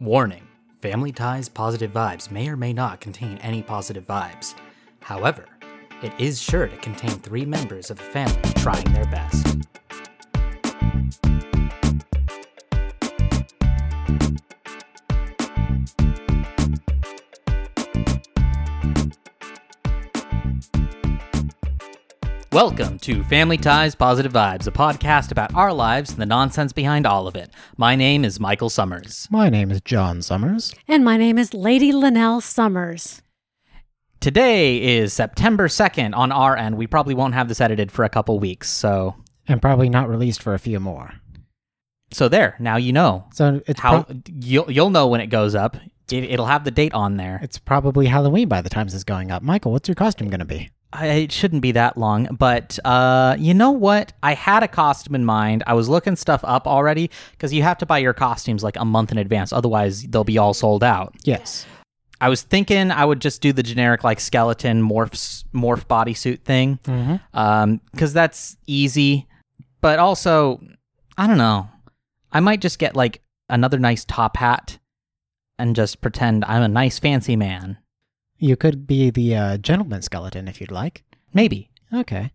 Warning Family Ties Positive Vibes may or may not contain any positive vibes. However, it is sure to contain three members of a family trying their best. Welcome to Family Ties Positive Vibes, a podcast about our lives and the nonsense behind all of it. My name is Michael Summers. My name is John Summers. And my name is Lady Linnell Summers. Today is September 2nd on our end. We probably won't have this edited for a couple weeks, so And probably not released for a few more. so there. Now you know So it's how pro- you'll you'll know when it goes up. It, it'll have the date on there. it's probably Halloween by the time this is going up. Michael, what's your costume going to be? I, it shouldn't be that long, but uh, you know what? I had a costume in mind. I was looking stuff up already because you have to buy your costumes like a month in advance, otherwise they'll be all sold out. Yes. I was thinking I would just do the generic like skeleton morphs morph bodysuit thing, Mm-hmm. um, because that's easy. But also, I don't know. I might just get like another nice top hat and just pretend I'm a nice fancy man. You could be the uh, gentleman skeleton if you'd like. Maybe. Okay.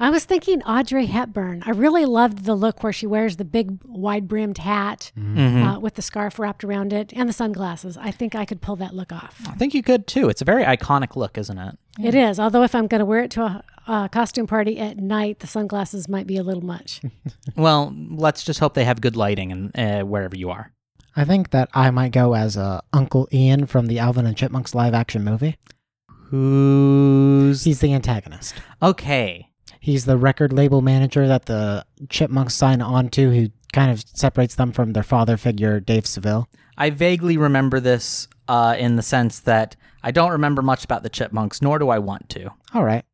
I was thinking Audrey Hepburn. I really loved the look where she wears the big wide brimmed hat Mhm. uh, with the scarf wrapped around it and the sunglasses. I think I could pull that look off. I think you could too. It's a very iconic look, isn't it? It is, although if I'm going to wear it to a, a costume party at night, the sunglasses might be a little much. Well, let's just hope they have good lighting and uh, wherever you are. I think that I might go as uh, Uncle Ian from the Alvin and Chipmunks live action movie. Who's He's the antagonist. okay? He's the record label manager that the Chipmunks sign on to, who kind of separates them from their father figure, Dave Seville. I vaguely remember this uh, in the sense that I don't remember much about the Chipmunks, nor do I want to. All right.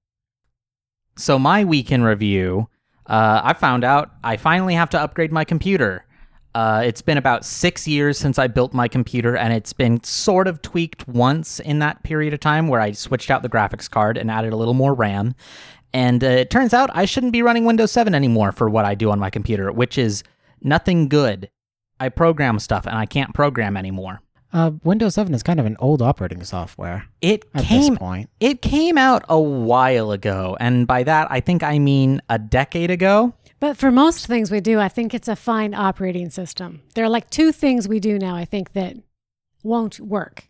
So my week in review, uh, I found out I finally have to upgrade my computer. Uh, it's been about six years since I built my computer, and it's been sort of tweaked once in that period of time where I switched out the graphics card and added a little more RAM. And uh, it turns out I shouldn't be running Windows 7 anymore for what I do on my computer, which is nothing good. I program stuff and I can't program anymore. Uh, Windows 7 is kind of an old operating software It at came this point. it came out a while ago, and by that I think I mean a decade ago. But for most things we do, I think it's a fine operating system. There are like two things we do now, I think, that won't work.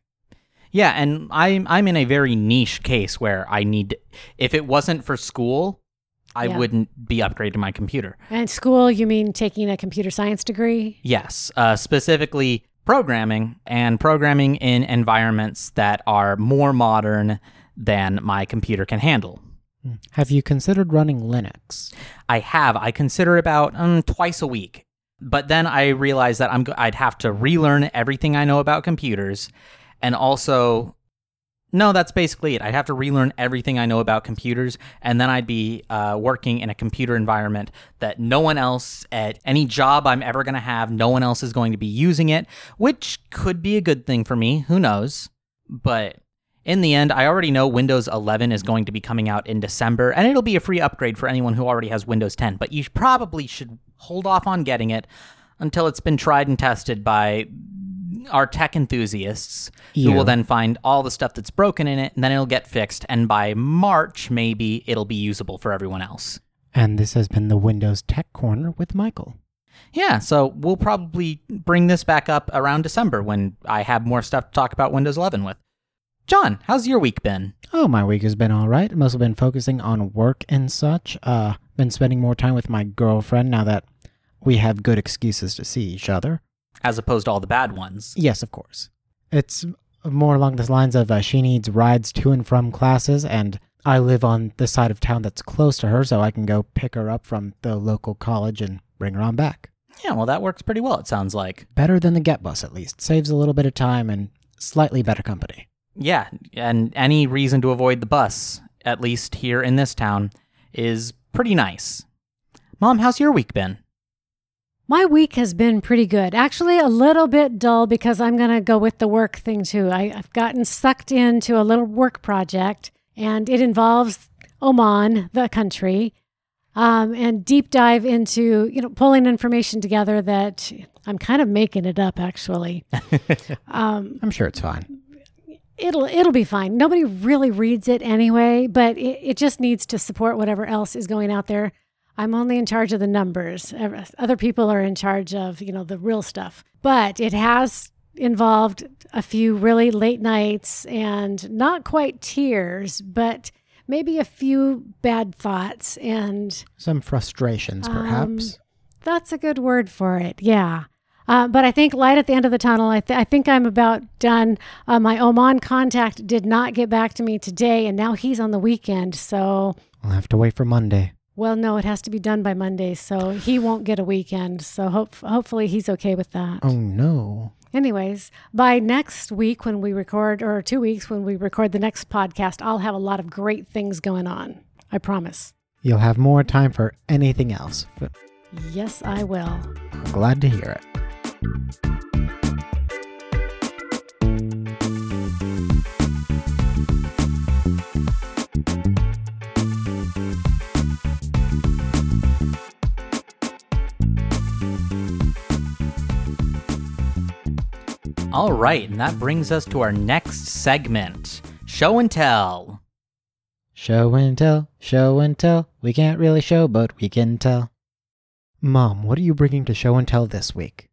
Yeah, and I'm I'm in a very niche case where I need if it wasn't for school, I Yeah. wouldn't be upgrading my computer. And school, you mean taking a computer science degree? Yes, uh, specifically programming and programming in environments that are more modern than my computer can handle. Have you considered running Linux? I have. I consider about um, twice a week, but then I realize that I'm I'd have to relearn everything I know about computers, and also, no, that's basically it. I'd have to relearn everything I know about computers, and then I'd be uh, working in a computer environment that no one else at any job I'm ever going to have, no one else is going to be using it, which could be a good thing for me. Who knows? But in the end, I already know Windows 11 is going to be coming out in December, and it'll be a free upgrade for anyone who already has Windows 10. But you probably should hold off on getting it until it's been tried and tested by our tech enthusiasts, who You. will then find all the stuff that's broken in it, and then it'll get fixed. And by March, maybe it'll be usable for everyone else. And this has been the Windows Tech Corner with Michael. Yeah, so we'll probably bring this back up around December when I have more stuff to talk about Windows 11 with. John, how's your week been? Oh, my week has been all right. Mostly been focusing on work and such. Uh, been spending more time with my girlfriend now that we have good excuses to see each other. As opposed to all the bad ones. Yes, of course. It's more along the lines of uh, she needs rides to and from classes, and I live on the side of town that's close to her, so I can go pick her up from the local college and bring her on back. Yeah, well, that works pretty well, it sounds like. Better than the get bus, at least. Saves a little bit of time and slightly better company. Yeah, and any reason to avoid the bus, at least here in this town, is pretty nice. Mom, how's your week been? My week has been pretty good. Actually, a little bit dull because I'm going to go with the work thing too. I, I've gotten sucked into a little work project, and it involves Oman, the country. um, and deep dive into you know pulling information together that I'm kind of making it up actually. um, I'm sure it's fine. It'll it'll be fine. Nobody really reads it anyway, but it, it just needs to support whatever else is going out there. I'm only in charge of the numbers. Other people are in charge of you know the real stuff. But it has involved a few really late nights and not quite tears, but maybe a few bad thoughts and Some frustrations, perhaps. Um, that's a good word for it. Yeah. Uh, but I think light at the end of the tunnel. I, th- I think I'm about done. Uh, my Oman contact did not get back to me today, and now he's on the weekend. So, I'll have to wait for Monday. well, no, it has to be done by Monday. So he won't get a weekend. So hope- hopefully he's okay with that. Oh no. Anyways, by next week when we record, or two weeks when we record the next podcast, I'll have a lot of great things going on. I promise. You'll have more time for anything else. But Yes, I will. I'm glad to hear it. All right, and that brings us to our next segment show and tell. Show and tell, show and tell. We can't really show, but we can tell. Mom, what are you bringing to show and tell this week?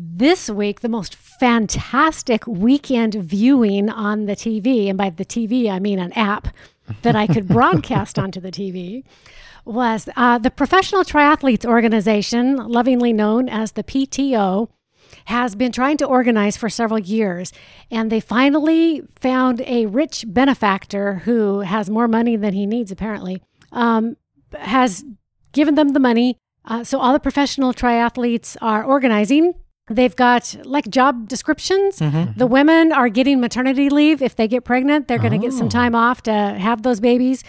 This week the most fantastic weekend viewing on the TV, and by the TV I mean an app that I could broadcast onto the TV, was uh, the Professional Triathletes Organization, lovingly known as the PTO, has been trying to organize for several years. And they finally found a rich benefactor who has more money than he needs, apparently, um, has given them the money. Uh, so all the professional triathletes are organizing. They've got like job descriptions. Mm-hmm. The women are getting maternity leave. If they get pregnant, they're going to get some Oh. time off to have those babies.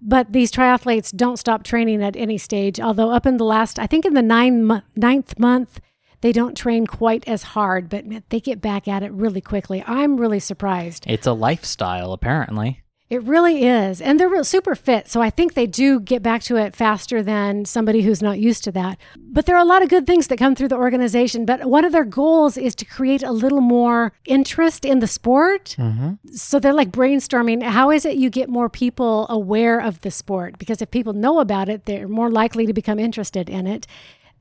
But these triathletes don't stop training at any stage. Although up in the last, I think in the nine ninth month, they don't train quite as hard, but man, they get back at it really quickly. I'm really surprised. It's a lifestyle, apparently. It really is. And they're real super fit. So I think they do get back to it faster than somebody who's not used to that. But there are a lot of good things that come through the organization. But one of their goals is to create a little more interest in the sport. Mm-hmm. So they're like brainstorming how is it you get more people aware of the sport? Because if people know about it, they're more likely to become interested in it.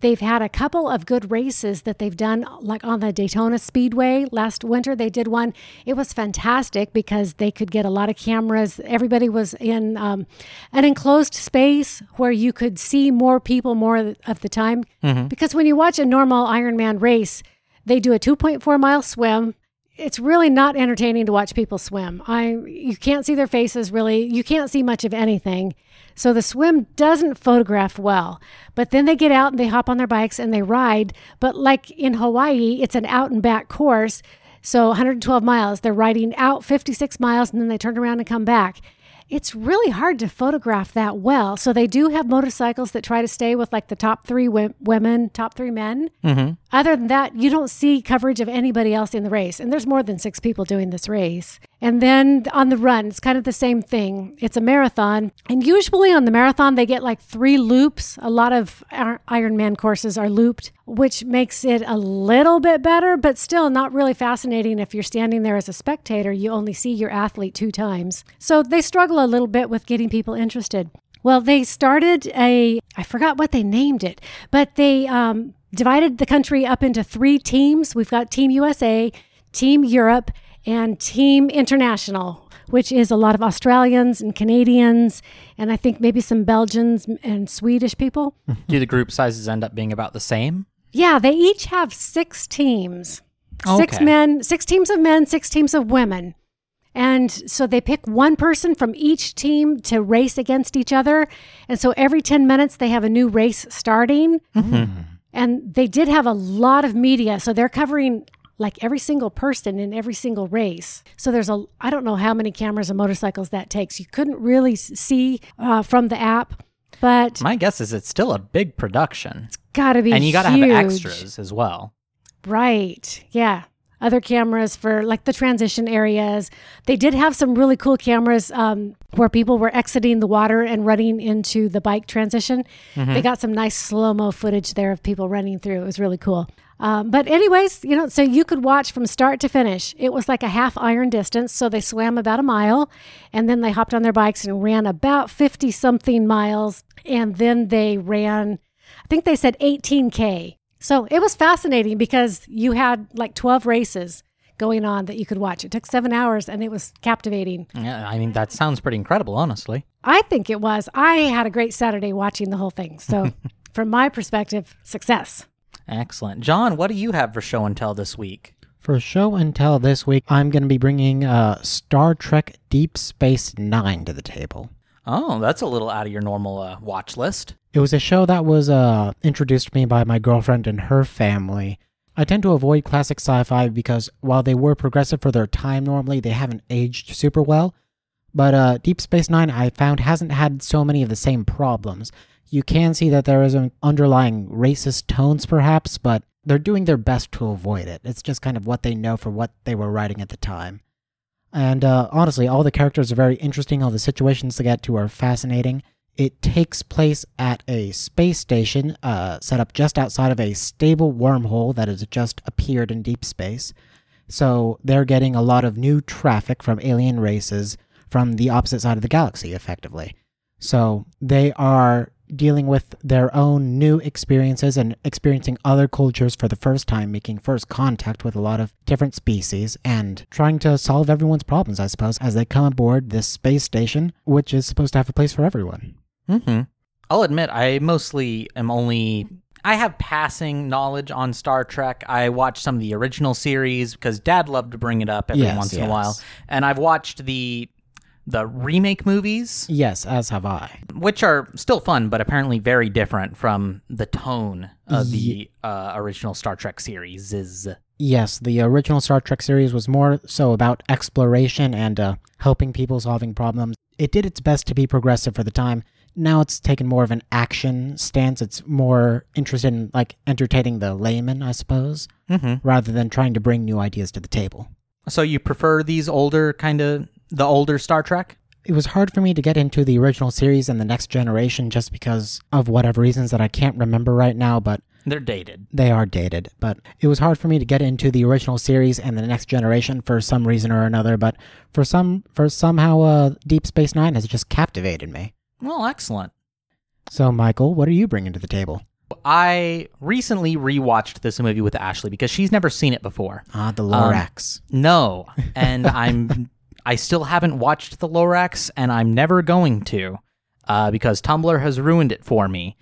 They've had a couple of good races that they've done, like on the Daytona Speedway last winter. They did one. It was fantastic because they could get a lot of cameras. Everybody was in um, an enclosed space where you could see more people more of the time. Because when you watch a normal Ironman race, they do a 2.4 mile swim. It's really not entertaining to watch people swim. I you can't see their faces really. You can't see much of anything. So the swim doesn't photograph well. But then they get out and they hop on their bikes and they ride. But like in Hawaii, it's an out and back course. So 112 miles. They're riding out 56 miles and then they turn around and come back. It's really hard to photograph that well. So they do have motorcycles that try to stay with like the top three women, top three men. Mm-hmm. Other than that, you don't see coverage of anybody else in the race. And there's more than six people doing this race. And then on the run, it's kind of the same thing. It's a marathon. And usually on the marathon, they get like three loops. A lot of Ir- Ironman courses are looped, which makes it a little bit better, but still not really fascinating. If you're standing there as a spectator, you only see your athlete two times. So they struggle a little bit with getting people interested. Well, they started a, I forgot what they named it, but they um, divided the country up into three teams. We've got Team USA, Team Europe, and Team International, which is a lot of Australians and Canadians, and I think maybe some Belgians and Swedish people. Do the group sizes end up being about the same? Yeah, they each have six teams. Six men, six teams of men, six teams of women. And so they pick one person from each team to race against each other. And so every 10 minutes they have a new race starting. And they did have a lot of media. So they're covering like every single person in every single race. So there's a, I don't know how many cameras and motorcycles that takes. You couldn't really see uh, from the app, but My guess is it's still a big production. It's gotta be And you got to have extras as well. Right. Yeah. Other cameras for like the transition areas. They did have some really cool cameras um, where people were exiting the water and running into the bike transition. They got some nice slow mo footage there of people running through. It was really cool. Um, but anyways, you know, so you could watch from start to finish. It was like a half iron distance, so they swam about a mile, and then they hopped on their bikes and ran about fifty something miles, and then they ran. I think they said 18k. So it was fascinating because you had like 12 races going on that you could watch. It took seven hours, and it was captivating. Yeah, I mean, that sounds pretty incredible, honestly. I think it was. I had a great Saturday watching the whole thing. So, from my perspective, success. Excellent. John, what do you have for show and tell this week? For show and tell this week, I'm going to be bringing uh, Star Trek Deep Space Nine to the table. Oh, that's a little out of your normal uh, watch list. It was a show that was uh, introduced to me by my girlfriend and her family. I tend to avoid classic sci fi because while they were progressive for their time normally, they haven't aged super well. But uh, Deep Space Nine, I found, hasn't had so many of the same problems. You can see that there is an underlying racist tones, perhaps, but they're doing their best to avoid it. It's just kind of what they know for what they were writing at the time. And uh, honestly, all the characters are very interesting. All the situations they get to are fascinating. It takes place at a space station uh, set up just outside of a stable wormhole that has just appeared in deep space. So they're getting a lot of new traffic from alien races from the opposite side of the galaxy, effectively. So they are dealing with their own new experiences and experiencing other cultures for the first time, making first contact with a lot of different species, and trying to solve everyone's problems, I suppose, as they come aboard this space station, which is supposed to have a place for everyone. Mm-hmm. I'll admit, I mostly am only. I have passing knowledge on Star Trek. I watched some of the original series because Dad loved to bring it up every Yes, once in a while, and I've watched the the remake movies, Yes, as have I. which are still fun, but apparently very different from the tone of the uh, original Star Trek series. Is Yes, the original Star Trek series was more so about exploration and uh, helping people solving problems. It did its best to be progressive for the time. Now it's taken more of an action stance. It's more interested in like entertaining the layman, I suppose, mm-hmm. rather than trying to bring new ideas to the table. so you prefer these older kind of the older Star Trek? It was hard for me to get into the original series and the next generation just because of whatever reasons that I can't remember right now, but They're dated. They are dated, but it was hard for me to get into the original series and the next generation for some reason or another. But for some, for somehow, uh, Deep Space Nine has just captivated me. Well, excellent. So, Michael, what are you bringing to the table? I recently rewatched this movie with Ashley because she's never seen it before. Ah, the Lorax. No, and I'm I still haven't watched the Lorax, and I'm never going to, uh, because Tumblr has ruined it for me.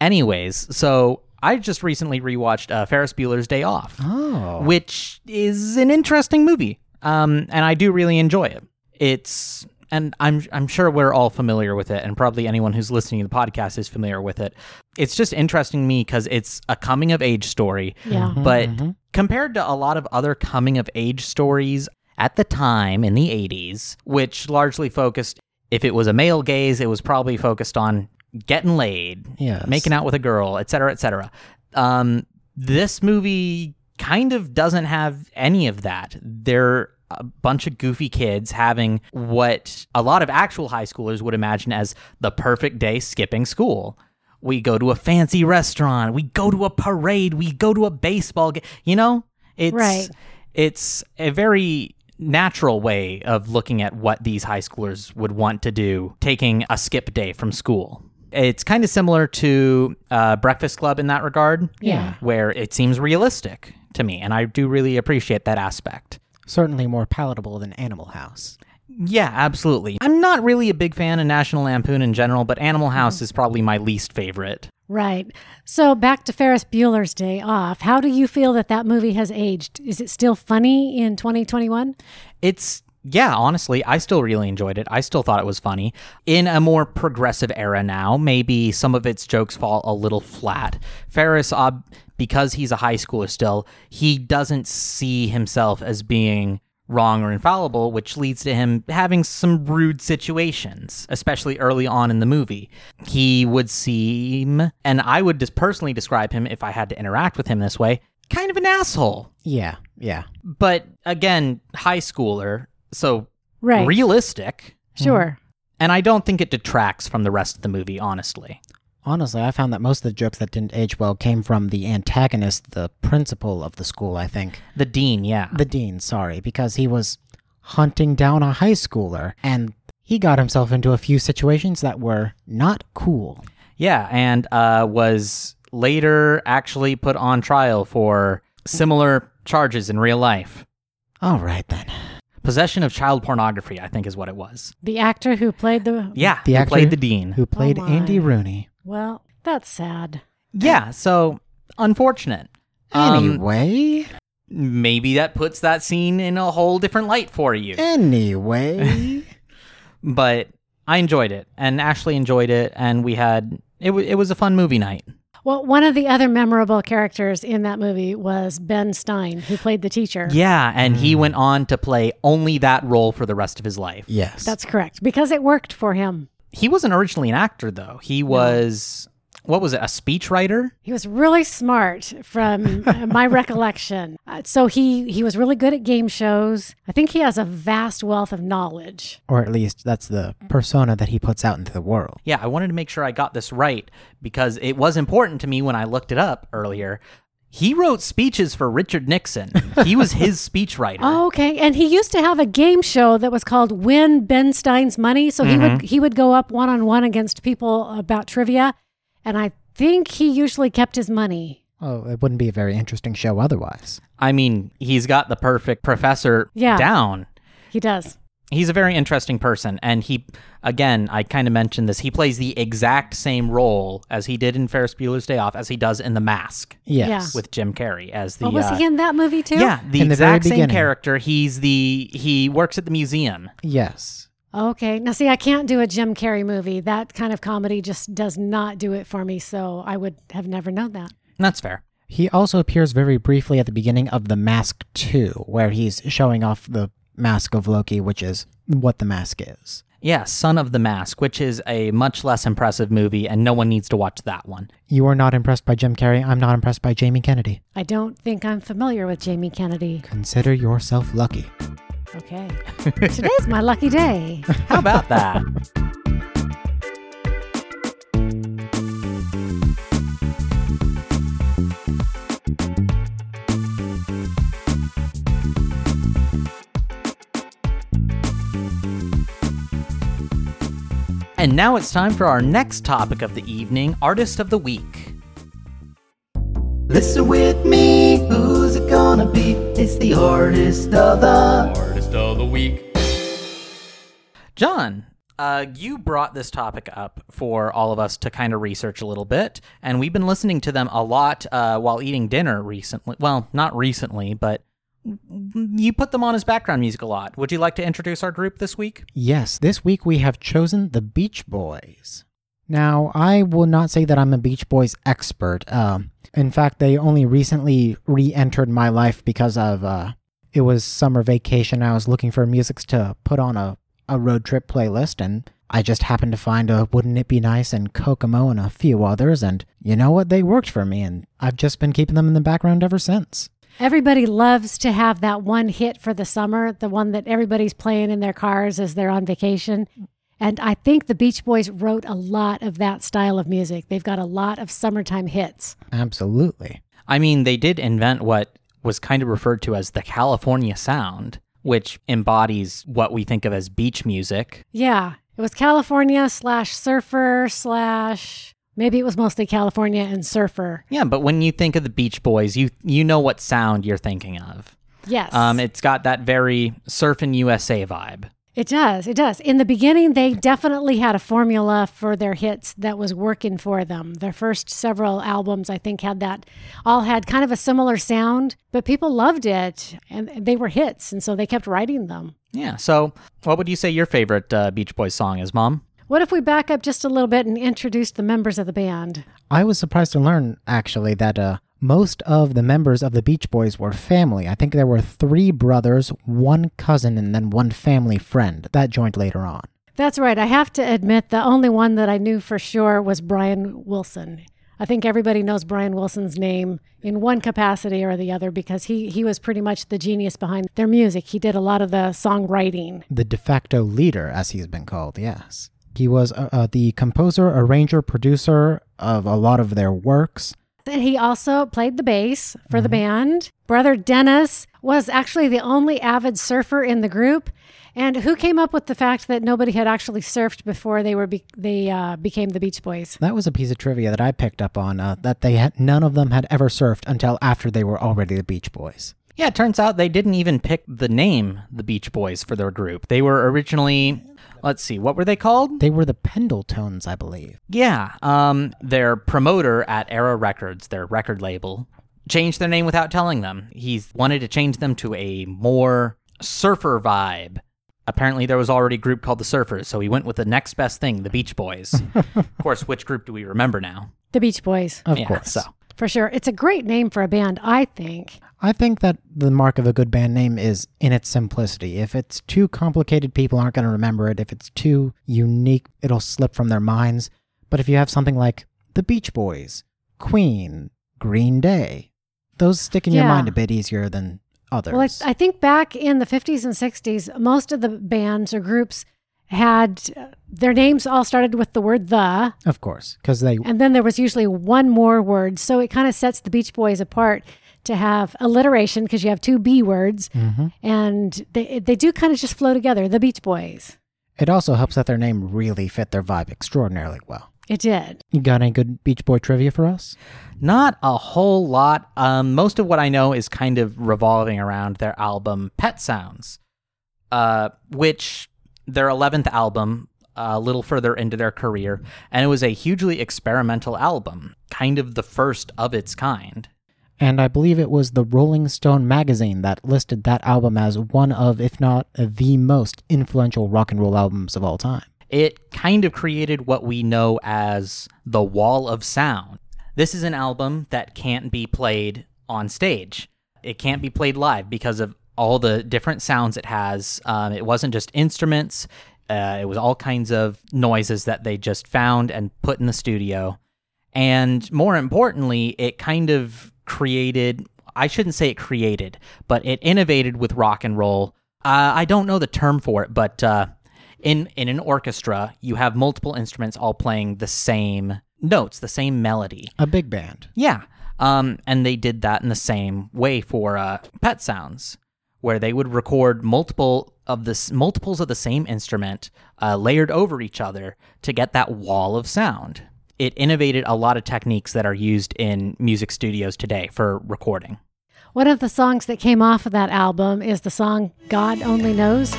Anyways, so I just recently rewatched uh, Ferris Bueller's Day Off, oh, which is an interesting movie, um, and I do really enjoy it. It's and I'm I'm sure we're all familiar with it, and probably anyone who's listening to the podcast is familiar with it. It's just interesting to me because it's a coming of age story, Yeah. but compared to a lot of other coming of age stories at the time in the 80s, which largely focused, if it was a male gaze, it was probably focused on getting laid, Yes. making out with a girl, et cetera, et cetera. Um, this movie kind of doesn't have any of that. They're a bunch of goofy kids having what a lot of actual high schoolers would imagine as the perfect day skipping school. We go to a fancy restaurant, we go to a parade, we go to a baseball game. You know, it's Right. it's a very natural way of looking at what these high schoolers would want to do, taking a skip day from school. It's kind of similar to uh, Breakfast Club in that regard, Yeah. where it seems realistic to me, and I do really appreciate that aspect. certainly more palatable than Animal House. Yeah, absolutely. I'm not really a big fan of National Lampoon in general, but Animal House is probably my least favorite. Right. So back to Ferris Bueller's Day Off. How do you feel that that movie has aged? Is it still funny in 2021? It's yeah, honestly, I still really enjoyed it. I still thought it was funny. In a more progressive era now, maybe some of its jokes fall a little flat. Ferris, uh, because he's a high schooler still, he doesn't see himself as being wrong or infallible, which leads to him having some rude situations, especially early on in the movie. He would seem, and I would just personally describe him if I had to interact with him this way, kind of an asshole. Yeah, Yeah. But again, high schooler, so Right. realistic. sure. And I don't think it detracts from the rest of the movie, honestly. Honestly, I found that most of the jokes that didn't age well came from the antagonist, the principal of the school, I think. The dean, yeah. The dean, sorry, because he was hunting down a high schooler and he got himself into a few situations that were not cool. Yeah, and uh, was later actually put on trial for similar charges in real life. All right then. Possession of child pornography, I think, is what it was. The actor who played the. Yeah, The who actor played the dean. Who played my. Andy Rooney. Well, that's sad. Yeah, so unfortunate. Um, Anyway, maybe that puts that scene in a whole different light for you. anyway. But I enjoyed it, and Ashley enjoyed it, and we had it. W- it was a fun movie night. Well, one of the other memorable characters in that movie was Ben Stein, who played the teacher. Yeah, and he went on to play only that role for the rest of his life. yes. That's correct, because it worked for him. He wasn't originally an actor, though. He was what was it? A speechwriter? He was really smart, from uh, my recollection. Uh, so he he was really good at game shows. I think he has a vast wealth of knowledge. or at least that's the persona that he puts out into the world. Yeah, I wanted to make sure I got this right because it was important to me when I looked it up earlier. He wrote speeches for Richard Nixon. He was his speechwriter. Oh, okay. And he used to have a game show that was called Win Ben Stein's Money. So he would mm-hmm. he would go up one on one against people about trivia, and I think he usually kept his money. Oh, it wouldn't be a very interesting show otherwise. I mean, he's got the perfect professor Yeah. down. He does. He's a very interesting person. And he, again, I kind of mentioned this. He plays the exact same role as he did in Ferris Bueller's Day Off as he does in The Mask Yes. with Jim Carrey as the. Oh, was uh, he in that movie too? Yeah, the In the exact same beginning. character. He's the he works at the museum. Yes. Okay. Now, see, I can't do a Jim Carrey movie. That kind of comedy just does not do it for me. So I would have never known that. That's fair. He also appears very briefly at the beginning of The Mask 2, where he's showing off the mask of Loki, which is what the mask is. Yeah, Son of the Mask, which is a much less impressive movie, and no one needs to watch that one. You are not impressed by Jim Carrey. I'm not impressed by Jamie Kennedy. I don't think I'm familiar with Jamie Kennedy. Consider yourself lucky. Okay. Today's my lucky day. How about that? And now it's time for our next topic of the evening Artist of the Week. Listen with me, who's it gonna be? It's the artist of the Artist of the week. John, uh, you brought this topic up for all of us to kind of research a little bit, and we've been listening to them a lot uh, while eating dinner recently. Well, not recently, but you put them on as background music a lot. Would you like to introduce our group this week? Yes, this week we have chosen the Beach Boys. Now, I will not say that I'm a Beach Boys expert. Um, in fact, they only recently re entered my life because of uh, it was summer vacation. I was looking for music to put on a, a road trip playlist, and I just happened to find a Wouldn't It Be Nice and Kokomo and a few others, and you know what? They worked for me, and I've just been keeping them in the background ever since. Everybody loves to have that one hit for the summer, the one that everybody's playing in their cars as they're on vacation. And I think the Beach Boys wrote a lot of that style of music. They've got a lot of summertime hits. Absolutely. I mean, they did invent what was kind of referred to as the California sound, which embodies what we think of as beach music. Yeah, it was California slash surfer slash maybe it was mostly California and surfer. Yeah, but when you think of the Beach Boys, you you know what sound you're thinking of. Yes. Um, it's got that very surfing USA vibe. It does. It does. In the beginning, they definitely had a formula for their hits that was working for them. Their first several albums, I think, had that, all had kind of a similar sound, but people loved it and they were hits. And so they kept writing them. Yeah. So, what would you say your favorite uh, Beach Boys song is, Mom? What if we back up just a little bit and introduce the members of the band? I was surprised to learn, actually, that uh, most of the members of the Beach Boys were family. I think there were three brothers, one cousin, and then one family friend. That joined later on. That's right. I have to admit, the only one that I knew for sure was Brian Wilson. I think everybody knows Brian Wilson's name in one capacity or the other because he he was pretty much the genius behind their music. He did a lot of the songwriting. The de facto leader, as he's been called, yes. He was uh, uh, the composer, arranger, producer of a lot of their works. He also played the bass for the band. Brother Dennis was actually the only avid surfer in the group. And who came up with the fact that nobody had actually surfed before they were be- they uh, became the Beach Boys? That was a piece of trivia that I picked up on. Uh, that they had none of them had ever surfed until after they were already the Beach Boys. Yeah, it turns out they didn't even pick the name the Beach Boys for their group. They were originally, let's see, what were they called? They were the Pendletones, I believe. Yeah, um, their promoter at Era Records, their record label, changed their name without telling them. He wanted to change them to a more surfer vibe. Apparently, there was already a group called the Surfers, so he went with the next best thing, the Beach Boys. of course, which group do we remember now? The Beach Boys, Of yeah, course. so for sure. It's a great name for a band, I think. I think that the mark of a good band name is in its simplicity. If it's too complicated, people aren't going to remember it. If it's too unique, it'll slip from their minds. But if you have something like The Beach Boys, Queen, Green Day, those stick in your mind a bit easier than others. Well, I, I think back in the 50s and 60s, most of the bands or groups had uh, their names all started with the word the, of course, because they and then there was usually one more word. So it kind of sets the Beach Boys apart to have alliteration because you have two B words, Mhm. and they, they do kind of just flow together, the Beach Boys. it also helps that their name really fit their vibe extraordinarily well. It did. You got any good Beach Boy trivia for us? Not a whole lot. Um, most of what I know is kind of revolving around their album Pet Sounds, uh, which their 11th album, a little further into their career, and it was a hugely experimental album, kind of the first of its kind. And I believe it was the Rolling Stone magazine that listed that album as one of, if not the most influential rock and roll albums of all time. It kind of created what we know as the wall of sound. This is an album that can't be played on stage. It can't be played live because of all the different sounds it has. Um, it wasn't just instruments, uh, it was all kinds of noises that they just found and put in the studio. And more importantly, it kind of created, I shouldn't say it created, but it innovated with rock and roll. Uh, I don't know the term for it, but uh, in, in an orchestra, you have multiple instruments all playing the same notes, the same melody. A big band. Yeah. Um, and they did that in the same way for uh, Pet Sounds, where they would record multiple of this multiples of the same instrument uh, layered over each other to get that wall of sound. It innovated a lot of techniques that are used in music studios today for recording. One of the songs that came off of that album is the song God Only Knows.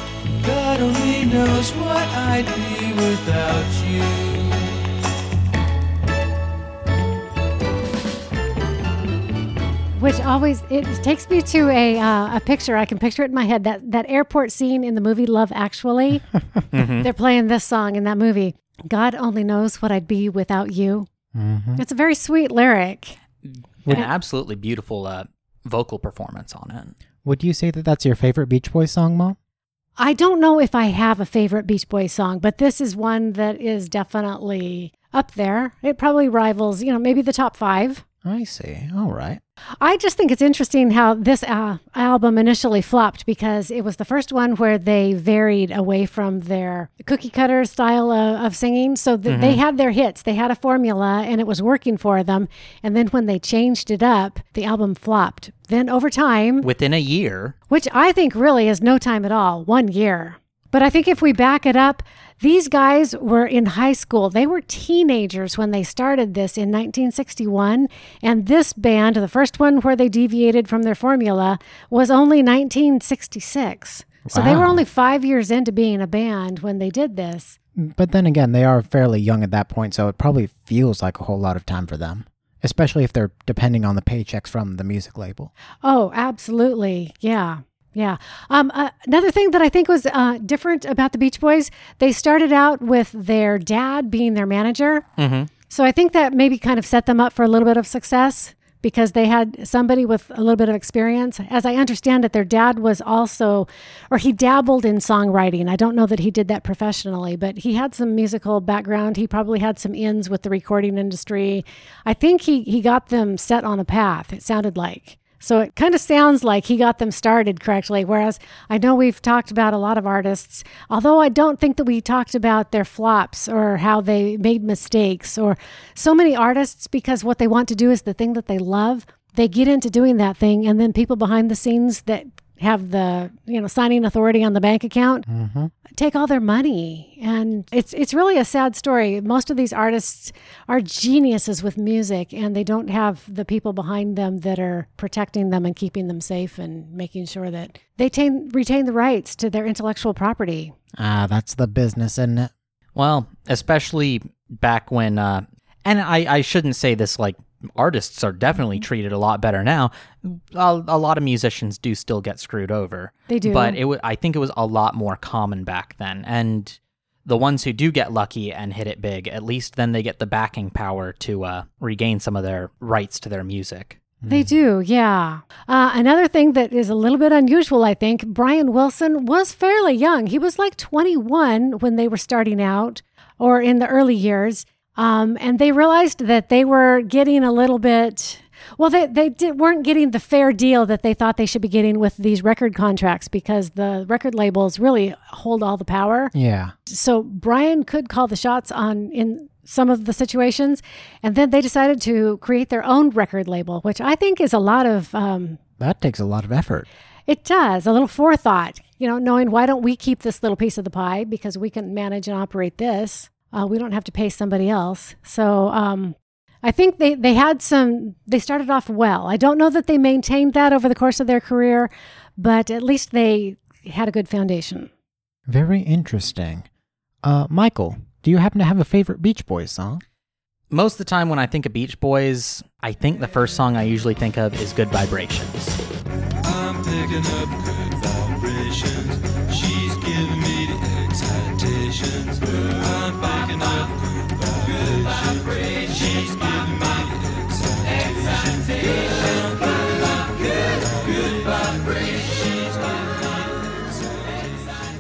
God only knows what I'd be without you. which always it takes me to a uh, a picture. I can picture it in my head that that airport scene in the movie Love Actually. They're playing this song in that movie. God only knows what I'd be without you. Mm-hmm. It's a very sweet lyric. An absolutely beautiful uh, vocal performance on it. Would you say that that's your favorite Beach Boys song, Mom? I don't know if I have a favorite Beach Boys song, but this is one that is definitely up there. It probably rivals, you know, maybe the top five. I see. All right. I just think it's interesting how this uh, album initially flopped because it was the first one where they varied away from their cookie cutter style of, of singing. So th- they had their hits, they had a formula, and it was working for them. And then when they changed it up, the album flopped. Then over time, Within a year, which I think really is no time at all, one year. But I think if we back it up, these guys were in high school. They were teenagers when they started this in 1961. And this band, the first one where they deviated from their formula, was only 1966. So they were only five years into being a band when they did this. But then again, they are fairly young at that point, so it probably feels like a whole lot of time for them, especially if they're depending on the paychecks from the music label. Oh, absolutely. Yeah. Yeah. Um, uh, another thing that I think was uh, different about the Beach Boys, they started out with their dad being their manager. mm-hmm. So I think that maybe kind of set them up for a little bit of success because they had somebody with a little bit of experience. As I understand it, their dad was also, or he dabbled in songwriting. I don't know that he did that professionally, but he had some musical background. He probably had some ins with the recording industry. I think he, he got them set on a path, it sounded like. So it kind of sounds like he got them started correctly. Whereas I know we've talked about a lot of artists, although I don't think that we talked about their flops or how they made mistakes or so many artists because what they want to do is the thing that they love. They get into doing that thing, and then people behind the scenes that have the you know signing authority on the bank account take all their money. And it's it's really a sad story. Most of these artists are geniuses with music and they don't have the people behind them that are protecting them and keeping them safe and making sure that they tain, retain the rights to their intellectual property. Ah, that's the business, isn't it? Well, especially back when, uh, and I, I shouldn't say this like artists are definitely treated a lot better now. A, a lot of musicians do still get screwed over. They do. But it wa I think it was a lot more common back then. And the ones who do get lucky and hit it big, at least then they get the backing power to uh, regain some of their rights to their music. They do, yeah. Uh, another thing that is a little bit unusual, I think, Brian Wilson was fairly young. He was like 21 when they were starting out or in the early years. Um, and they realized that they were getting a little bit. Well, they, they did, weren't getting the fair deal that they thought they should be getting with these record contracts because the record labels really hold all the power Yeah. so Brian could call the shots on in some of the situations, and then they decided to create their own record label, which I think is a lot of. Um, That takes a lot of effort. it does a little forethought, you know, knowing why don't we keep this little piece of the pie because we can manage and operate this. Uh, we don't have to pay somebody else. So um, I think they they had some. They started off well. I don't know that they maintained that over the course of their career, but at least they had a good foundation. Very interesting. Uh, Michael, do you happen to have a favorite Beach Boys song? Most of the time when I think of Beach Boys, I think the first song I usually think of is Good Vibrations. I'm picking up good vibrations.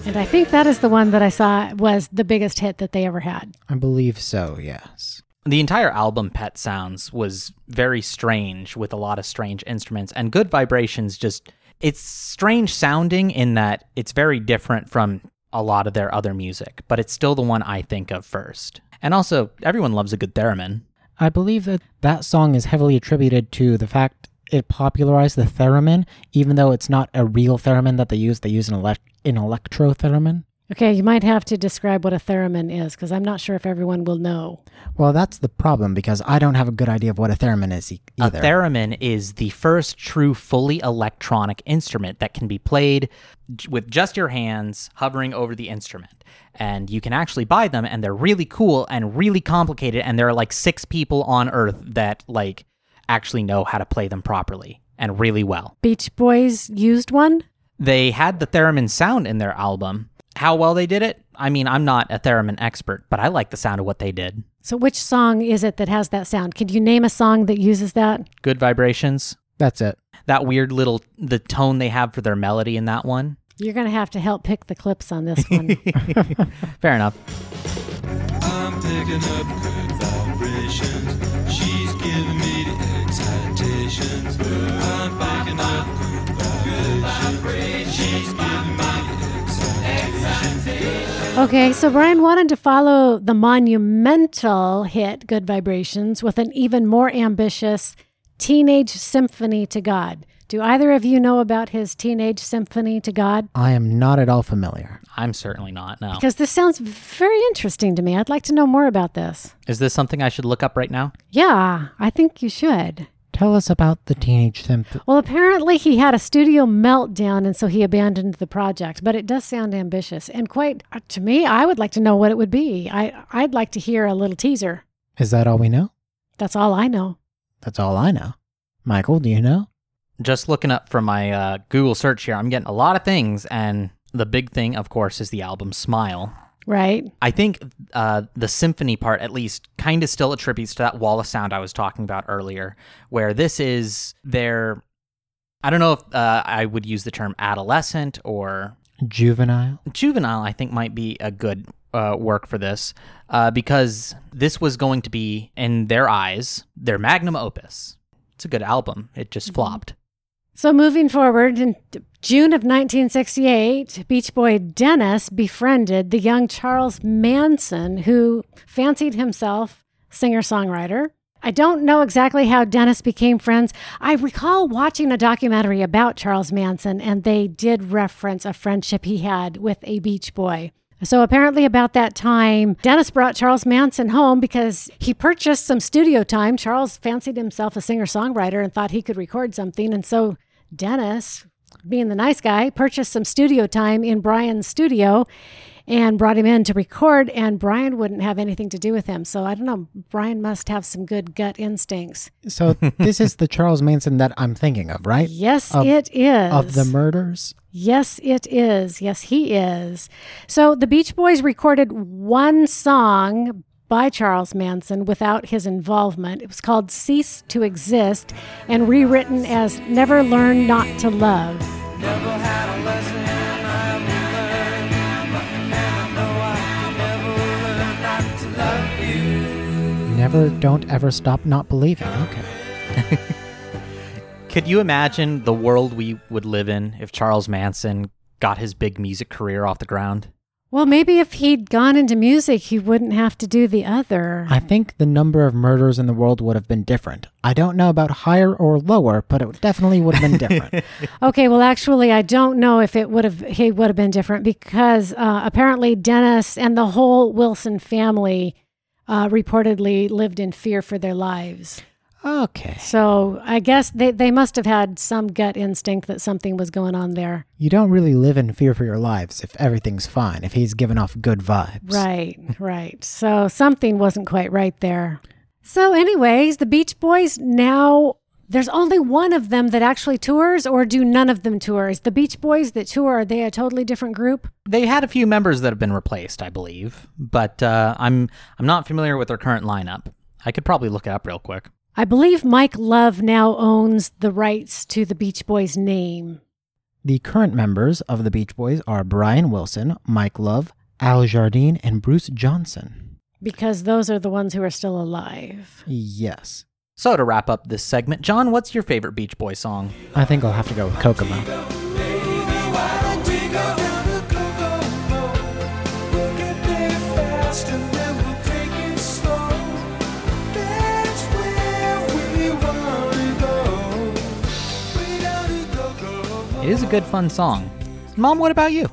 And I think that is the one that I saw was the biggest hit that they ever had. I believe so, yes. The entire album, Pet Sounds, was very strange with a lot of strange instruments, and Good Vibrations just. It's strange sounding in that it's very different from a lot of their other music, but it's still the one I think of first. And also, everyone loves a good theremin. I believe that that song is heavily attributed to the fact it popularized the theremin, even though it's not a real theremin that they use. They use an, elect- an electro theremin. Okay, you might have to describe what a theremin is because I'm not sure if everyone will know. Well, that's the problem because I don't have a good idea of what a theremin is e- either. A theremin is the first true fully electronic instrument that can be played j- with just your hands hovering over the instrument. And you can actually buy them and they're really cool and really complicated and there are like 6 people on earth that like actually know how to play them properly and really well. Beach Boys used one. They had the theremin sound in their album. How well they did it? I mean, I'm not a theremin expert, but I like the sound of what they did. So, which song is it that has that sound? Could you name a song that uses that? Good vibrations. That's it. That weird little the tone they have for their melody in that one. You're going to have to help pick the clips on this one. Fair enough. I'm picking up good vibrations. She's giving me the excitations. I'm picking up okay, so Brian wanted to follow the monumental hit Good Vibrations with an even more ambitious Teenage Symphony to God. Do either of you know about his Teenage Symphony to God? I am not at all familiar. I'm certainly not. No. Because this sounds very interesting to me. I'd like to know more about this. Is this something I should look up right now? Yeah, I think you should. Tell us about the Teenage Symph. Well, apparently he had a studio meltdown and so he abandoned the project, but it does sound ambitious and quite uh, to me, I would like to know what it would be. I I'd like to hear a little teaser. Is that all we know? That's all I know. That's all I know. Michael, do you know? Just looking up from my uh, Google search here, I'm getting a lot of things, and the big thing, of course, is the album Smile. Right. I think uh, the symphony part, at least, kind of still attributes to that wall of sound I was talking about earlier, where this is their. I don't know if uh, I would use the term adolescent or Juvenile. juvenile. I think might be a good uh, work for this uh, because this was going to be, in their eyes, their magnum opus. It's a good album. It just flopped. So moving forward, in June of 1968, Beach Boy Dennis befriended the young Charles Manson, who fancied himself singer-songwriter. I don't know exactly how Dennis became friends. I recall watching a documentary about Charles Manson, and they did reference a friendship he had with a Beach Boy. So apparently, about that time, Dennis brought Charles Manson home because he purchased some studio time. Charles fancied himself a singer songwriter and thought he could record something. And so Dennis, being the nice guy, purchased some studio time in Brian's studio and brought him in to record. And Brian wouldn't have anything to do with him. So I don't know. Brian must have some good gut instincts. So this is the Charles Manson that I'm thinking of, right? Yes, Of- it is. Of the murders. Yes, it is. Yes, he is. So the Beach Boys recorded one song by Charles Manson without his involvement. It was called Cease to Exist and rewritten as Never Learn Not to Love. Never had a lesson I have learned. And I know I never learned not to love you. Never, don't ever stop not believing. Okay. Could you imagine the world we would live in if Charles Manson got his big music career off the ground? Well, maybe if he'd gone into music, he wouldn't have to do the other. I think the number of murders in the world would have been different. I don't know about higher or lower, but it definitely would have been different. Okay, well, actually, I don't know if it would have he would have been different because uh, apparently Dennis and the whole Wilson family uh, reportedly lived in fear for their lives. Okay. So I guess they, they must have had some gut instinct that something was going on there. You don't really live in fear for your lives if everything's fine, if he's giving off good vibes. Right, right. So something wasn't quite right there. So, anyways, the Beach Boys now. There's only one of them that actually tours, or do none of them tours? The Beach Boys that tour, are they a totally different group? They had a few members that have been replaced, I believe, but uh, I'm I'm not familiar with their current lineup. I could probably look it up real quick. I believe Mike Love now owns the rights to the Beach Boys name. The current members of the Beach Boys are Brian Wilson, Mike Love, Al Jardine, and Bruce Johnston. because those are the ones who are still alive. Yes. So to wrap up this segment, John, what's your favorite Beach Boy song? I think I'll have to go with Kokomo. Why don't we go down to Kokomo? Is a good, fun song. Mom, what about you?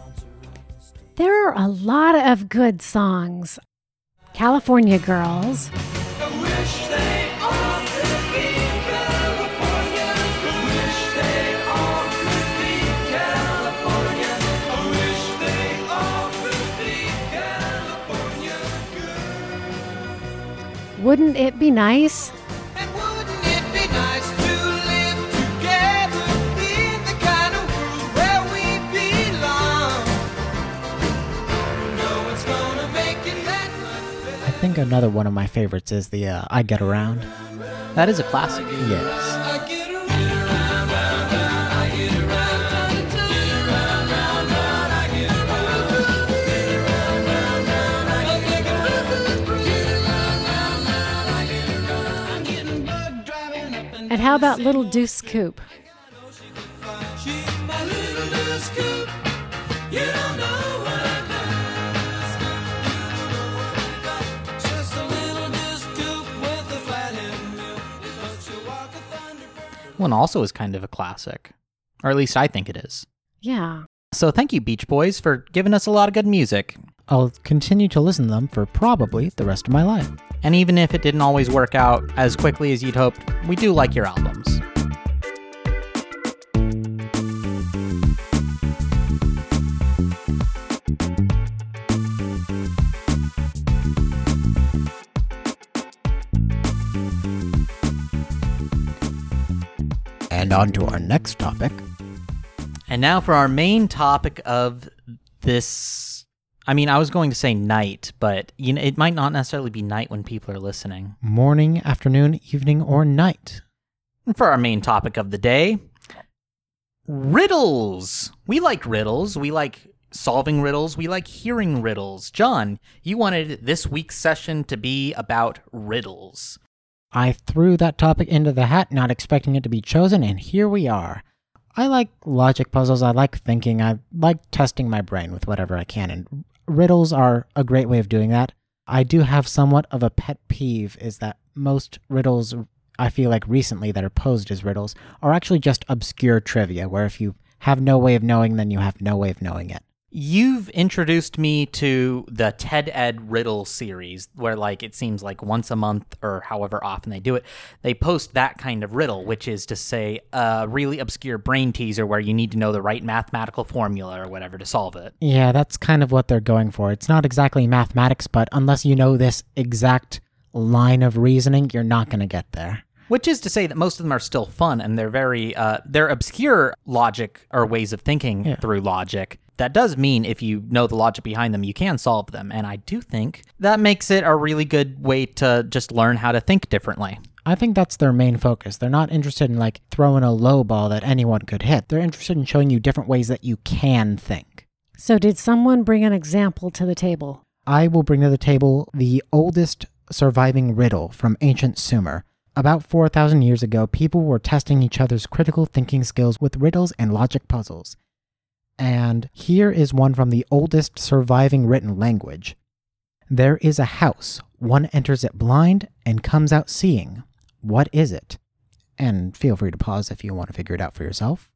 There are a lot of good songs. California Girls, I wish they all think another one of my favorites is the uh, I Get Around. That is a classic. Yes. I get around, round, round, round, One also is kind of a classic, or at least I think it is. Yeah. So thank you, Beach Boys, for giving us a lot of good music. I'll continue to listen to them for probably the rest of my life. And even if it didn't always work out as quickly as you'd hoped, we do like your albums. On to our next topic. And now for our main topic of this I mean, I was going to say night, but you know, it might not necessarily be night when people are listening. Morning, afternoon, evening, or night. For our main topic of the day, riddles. We like riddles. We like solving riddles. We like hearing riddles. John, you wanted this week's session to be about riddles. I threw that topic into the hat, not expecting it to be chosen, and here we are. I like logic puzzles. I like thinking. I like testing my brain with whatever I can, and riddles are a great way of doing that. I do have somewhat of a pet peeve is that most riddles I feel like recently that are posed as riddles are actually just obscure trivia, where if you have no way of knowing, then you have no way of knowing it. You've introduced me to the TED Ed Riddle series, where like it seems like once a month or however often they do it, they post that kind of riddle, which is to say a really obscure brain teaser where you need to know the right mathematical formula or whatever to solve it. Yeah, that's kind of what they're going for. It's not exactly mathematics, but unless you know this exact line of reasoning, you're not going to get there. Which is to say that most of them are still fun and they're very uh, they're obscure logic or ways of thinking Yeah. through logic. That does mean if you know the logic behind them, you can solve them. And I do think that makes it a really good way to just learn how to think differently. I think that's their main focus. They're not interested in like throwing a low ball that anyone could hit. They're interested in showing you different ways that you can think. So, did someone bring an example to the table? I will bring to the table the oldest surviving riddle from ancient Sumer. About 4,000 years ago, people were testing each other's critical thinking skills with riddles and logic puzzles. And here is one from the oldest surviving written language. There is a house. One enters it blind and comes out seeing. What is it? And feel free to pause if you want to figure it out for yourself.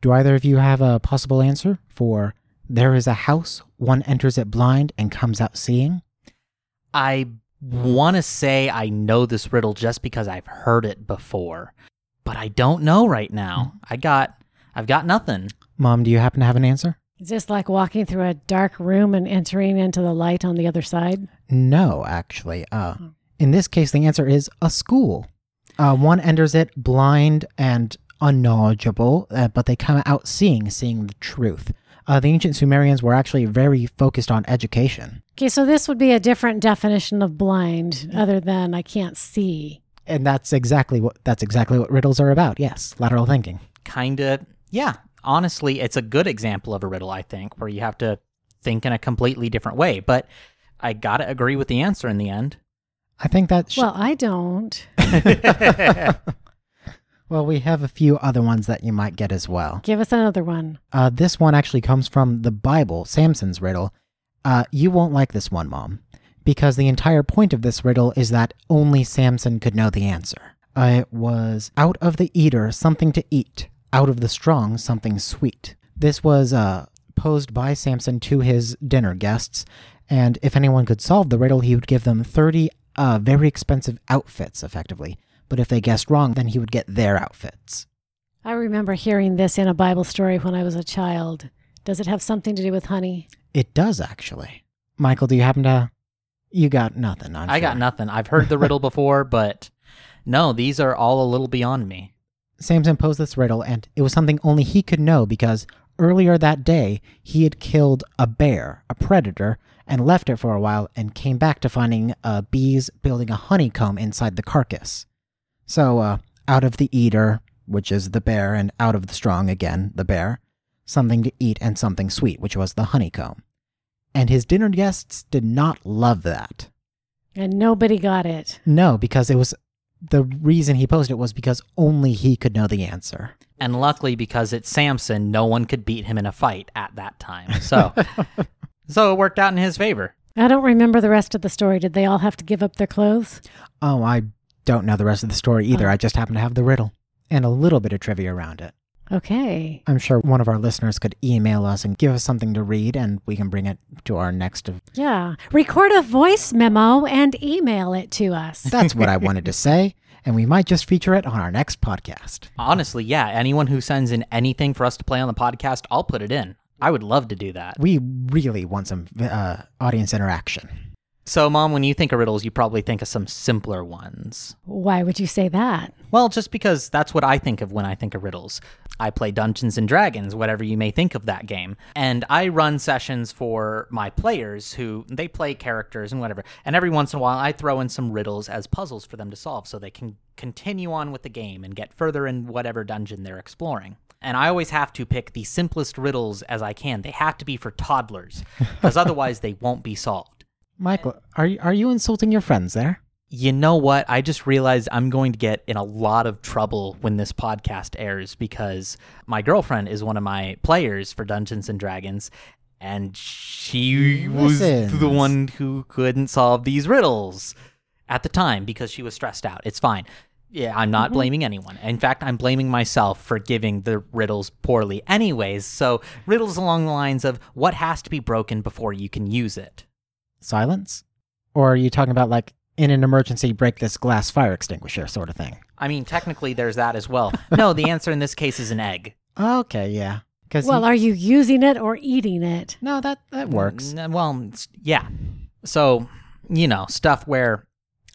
Do either of you have a possible answer for there is a house, one enters it blind and comes out seeing? I want to say I know this riddle just because I've heard it before, but I don't know right now. Hmm. I got I've got nothing. Mom, do you happen to have an answer? Is this like walking through a dark room and entering into the light on the other side? No, actually. Uh, in this case, the answer is a school. Uh, one enters it blind and unknowledgeable, uh, but they come out seeing, seeing the truth. Uh, the ancient Sumerians were actually very focused on education, Okay, so this would be a different definition of blind other than I can't see. and that's exactly what that's exactly what riddles are about. Yes, lateral thinking. Kind of yeah, honestly, it's a good example of a riddle I think where you have to think in a completely different way, but I got to agree with the answer in the end. I think that. Sh- Well, I don't. well, we have a few other ones that you might get as well. Give us another one. Uh, this one actually comes from the Bible, Samson's riddle. Uh, you won't like this one, Mom, because the entire point of this riddle is that only Samson could know the answer. Uh, it was out of the eater something to eat, out of the strong something sweet. This was uh, posed by Samson to his dinner guests, and if anyone could solve the riddle, he would give them 30 uh, very expensive outfits, effectively. But if they guessed wrong, then he would get their outfits. I remember hearing this in a Bible story when I was a child. Does it have something to do with honey? It does actually. Michael, do you happen to? You got nothing. I'm I got nothing. I've heard the riddle before, but no, these are all a little beyond me. Samson posed this riddle, and it was something only he could know because earlier that day he had killed a bear, a predator, and left it for a while, and came back to finding uh, bees building a honeycomb inside the carcass. So, uh, out of the eater, which is the bear, and out of the strong again, the bear, something to eat and something sweet, which was the honeycomb. And his dinner guests did not love that. And nobody got it. No, because it was the reason he posed it was because only he could know the answer. And luckily, because it's Samson, no one could beat him in a fight at that time. So, so it worked out in his favor. I don't remember the rest of the story. Did they all have to give up their clothes? Oh, I don't know the rest of the story either. Oh. I just happen to have the riddle and a little bit of trivia around it. Okay. I'm sure one of our listeners could email us and give us something to read, and we can bring it to our next. Of- Yeah. Record a voice memo and email it to us. That's what I wanted to say, and we might just feature it on our next podcast. Honestly, yeah, anyone who sends in anything for us to play on the podcast, I'll put it in. I would love to do that. We really want some uh, audience interaction. So, Mom, when you think of riddles, you probably think of some simpler ones. Why would you say that? Well, just because that's what I think of when I think of riddles. I play Dungeons and Dragons, whatever you may think of that game. And I run sessions for my players who they play characters and whatever. And every once in a while I throw in some riddles as puzzles for them to solve so they can continue on with the game and get further in whatever dungeon they're exploring. And I always have to pick the simplest riddles as I can. They have to be for toddlers because otherwise they won't be solved. Michael, are you, are you insulting your friends there? You know what? I just realized I'm going to get in a lot of trouble when this podcast airs because my girlfriend is one of my players for Dungeons and Dragons, and she was the one who couldn't solve these riddles at the time because she was stressed out. It's fine. Yeah, I'm not mm-hmm. blaming anyone. In fact, I'm blaming myself for giving the riddles poorly, anyways. So, riddles along the lines of what has to be broken before you can use it. Silence? Or are you talking about like in an emergency break this glass fire extinguisher sort of thing? I mean, technically, there's that as well. No, the answer in this case is an egg. Okay, yeah. Because Well, are you using it or eating it? no, that that works. N- Well, it's- yeah. So, you know, stuff where,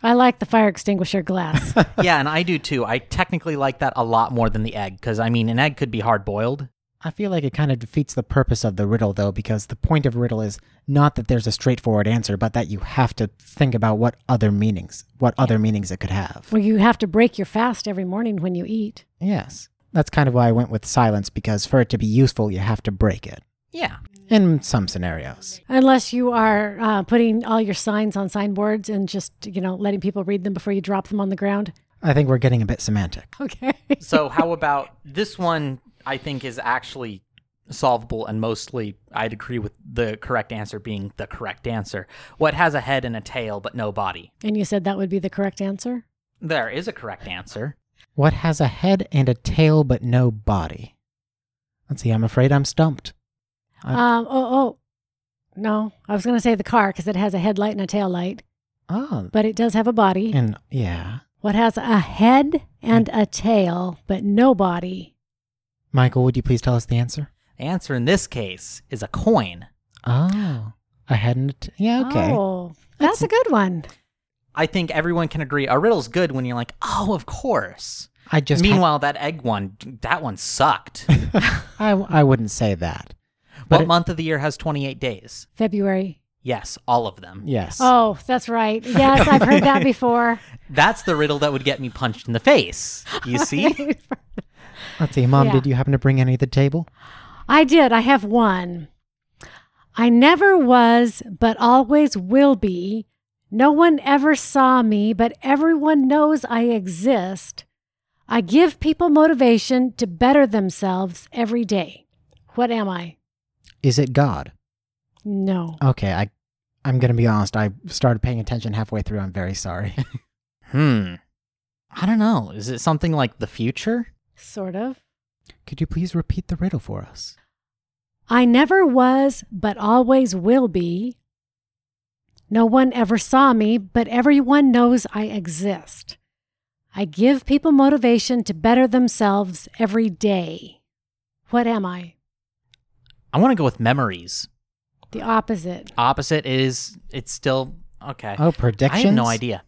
I like the fire extinguisher glass. yeah, and I do too. I technically like that a lot more than the egg because, I mean, an egg could be hard boiled. I feel like it kind of defeats the purpose of the riddle, though, because the point of riddle is not that there's a straightforward answer, but that you have to think about what other meanings, what other meanings it could have. well, you have to break your fast every morning when you eat. Yes, that's kind of why I went with silence, because for it to be useful, you have to break it Yeah. in some scenarios. Unless you are uh, putting all your signs on signboards and just, you know, letting people read them before you drop them on the ground. I think we're getting a bit semantic. Okay. So, how about this one? I think is actually solvable and mostly I'd agree with the correct answer being the correct answer. What has a head and a tail but no body? and you said that would be the correct answer? There is a correct answer. What has a head and a tail but no body? Let's see, I'm afraid I'm stumped. I- Um, oh, oh. No, I was going to say the car because it has a headlight and a tail light, Oh, but it does have a body. and yeah. What has a head and a tail, but no body? Michael, would you please tell us the answer? The answer in this case is a coin. Oh, I hadn't. yeah, okay. Oh, that's a good one. I think everyone can agree a riddle's good when you're like, oh, of course. I just ha- Meanwhile, that egg one, that one sucked. I I wouldn't say that. But what it- month of the year has 28 days? February. Yes, all of them. Yes. Oh, that's right. Yes, I've heard that before. That's the riddle that would get me punched in the face. You see? Let's see, Mom, Yeah. did you happen to bring any to the table? I did. I have one. I never was, but always will be. No one ever saw me, but everyone knows I exist. I give people motivation to better themselves every day. What am I? Is it God? No. Okay, I I'm gonna be honest. I started paying attention halfway through. I'm very sorry. hmm. I don't know. Is it something like the future? Sort of. Could you please repeat the riddle for us? I never was, but always will be. No one ever saw me, but everyone knows I exist. I give people motivation to better themselves every day. What am I? I want to go with memories. The opposite. Opposite is it's still okay. Oh, prediction? I have no idea.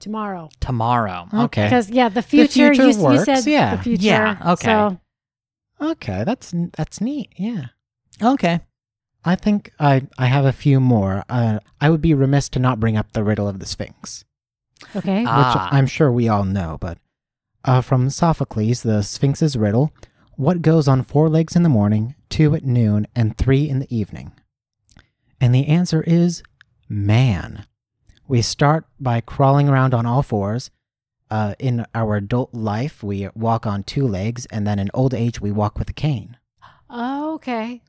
Tomorrow. Tomorrow. Okay. Because yeah, the future. The future you, you works, said yeah. the future. Yeah, okay. So Okay, that's that's neat. Yeah. Okay. I think I I have a few more. Uh, I would be remiss to not bring up the riddle of the Sphinx, okay. Ah. which I'm sure we all know. But uh, from Sophocles, the Sphinx's riddle: What goes on four legs in the morning, two at noon, and three in the evening? And the answer is man. We start by crawling around on all fours. Uh, in our adult life, we walk on two legs, and then in old age, we walk with a cane. Oh, okay.